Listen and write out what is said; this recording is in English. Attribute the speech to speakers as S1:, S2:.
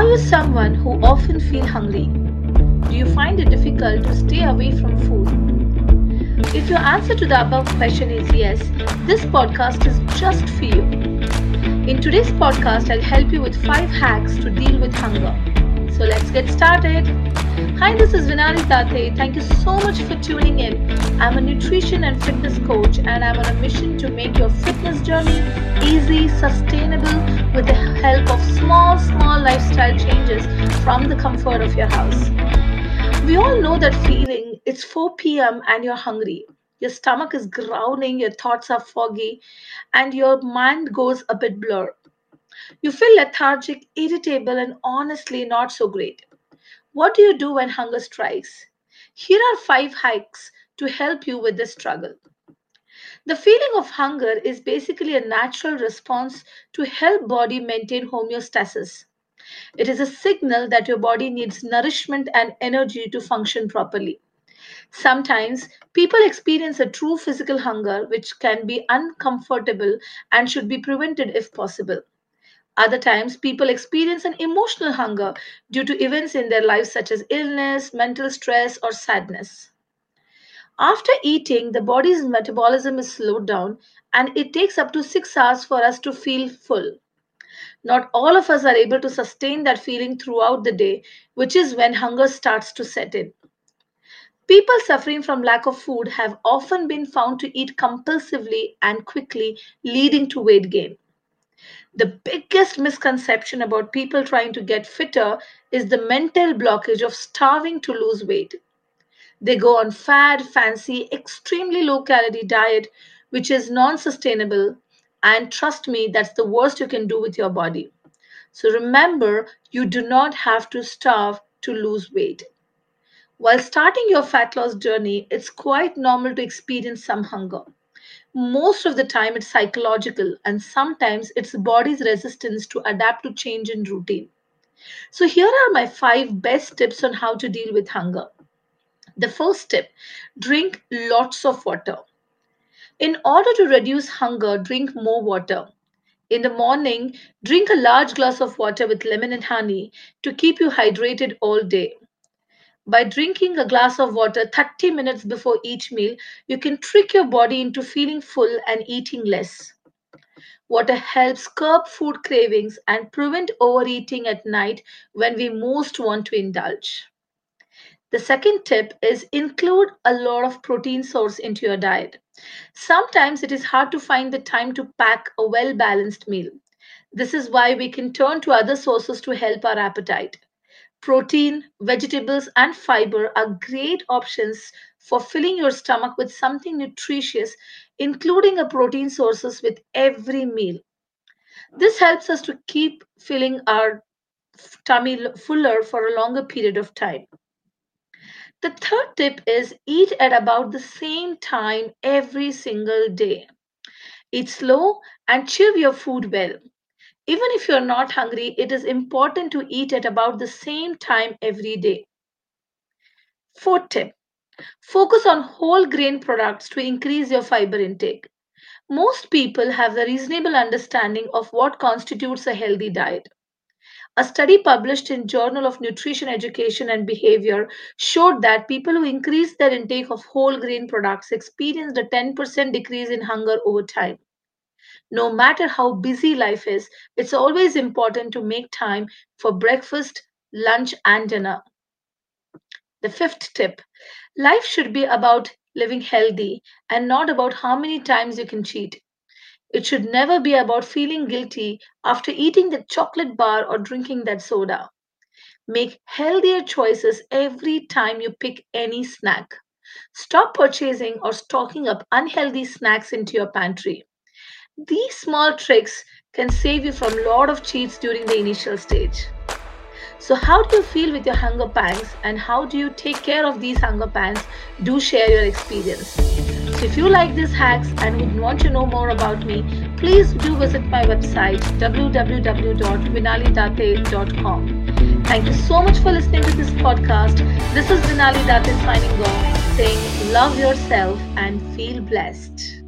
S1: Are you someone who often feel hungry? Do you find it difficult to stay away from food? If your answer to the above question is yes, this podcast is just for you. In today's podcast, I'll help you with 5 hacks to deal with hunger. So let's get started. Hi, this is Vinali Date. Thank you so much for tuning in. I'm a nutrition and fitness coach, and I'm on a mission to make your fitness journey easy, sustainable, with the help of small, small lifestyle changes from the comfort of your house. We all know that feeling. It's 4 p.m. and you're hungry. Your stomach is growling, your thoughts are foggy, and your mind goes a bit blur. You feel lethargic, irritable, and honestly not so great. What do you do when hunger strikes? Here are five hacks to help you with this struggle. The feeling of hunger is basically a natural response to help body maintain homeostasis. It is a signal that your body needs nourishment and energy to function properly. Sometimes people experience a true physical hunger which can be uncomfortable and should be prevented if possible. Other times, people experience an emotional hunger due to events in their lives such as illness, mental stress, or sadness. After eating, the body's metabolism is slowed down and it takes up to six hours for us to feel full. Not all of us are able to sustain that feeling throughout the day, which is when hunger starts to set in. People suffering from lack of food have often been found to eat compulsively and quickly, leading to weight gain. The biggest misconception about people trying to get fitter is the mental blockage of starving to lose weight. They go on fad, fancy, extremely low calorie diet, which is non sustainable. And trust me, that's the worst you can do with your body. So remember, you do not have to starve to lose weight. While starting your fat loss journey, it's quite normal to experience some hunger most of the time it's psychological and sometimes it's the body's resistance to adapt to change in routine. So here are my five best tips on how to deal with hunger. The first tip drink lots of water. In order to reduce hunger drink more water. In the morning drink a large glass of water with lemon and honey to keep you hydrated all day by drinking a glass of water 30 minutes before each meal, you can trick your body into feeling full and eating less. Water helps curb food cravings and prevent overeating at night when we most want to indulge. The second tip is include a lot of protein source into your diet. Sometimes it is hard to find the time to pack a well balanced meal. This is why we can turn to other sources to help our appetite. Protein, vegetables, and fiber are great options for filling your stomach with something nutritious, including a protein sources with every meal. This helps us to keep filling our tummy fuller for a longer period of time. The third tip is eat at about the same time every single day. Eat slow and chew your food well. Even if you're not hungry, it is important to eat at about the same time every day. Fourth tip focus on whole grain products to increase your fiber intake. Most people have a reasonable understanding of what constitutes a healthy diet. A study published in Journal of Nutrition Education and Behavior showed that people who increased their intake of whole grain products experienced a 10% decrease in hunger over time no matter how busy life is, it's always important to make time for breakfast, lunch, and dinner. The fifth tip life should be about living healthy and not about how many times you can cheat. It should never be about feeling guilty after eating that chocolate bar or drinking that soda. Make healthier choices every time you pick any snack. Stop purchasing or stocking up unhealthy snacks into your pantry. These small tricks can save you from a lot of cheats during the initial stage. So, how do you feel with your hunger pangs and how do you take care of these hunger pangs? Do share your experience. So, if you like these hacks and would want to know more about me, please do visit my website www.vinalidate.com. Thank you so much for listening to this podcast. This is Vinali Date signing off, saying love yourself and feel blessed.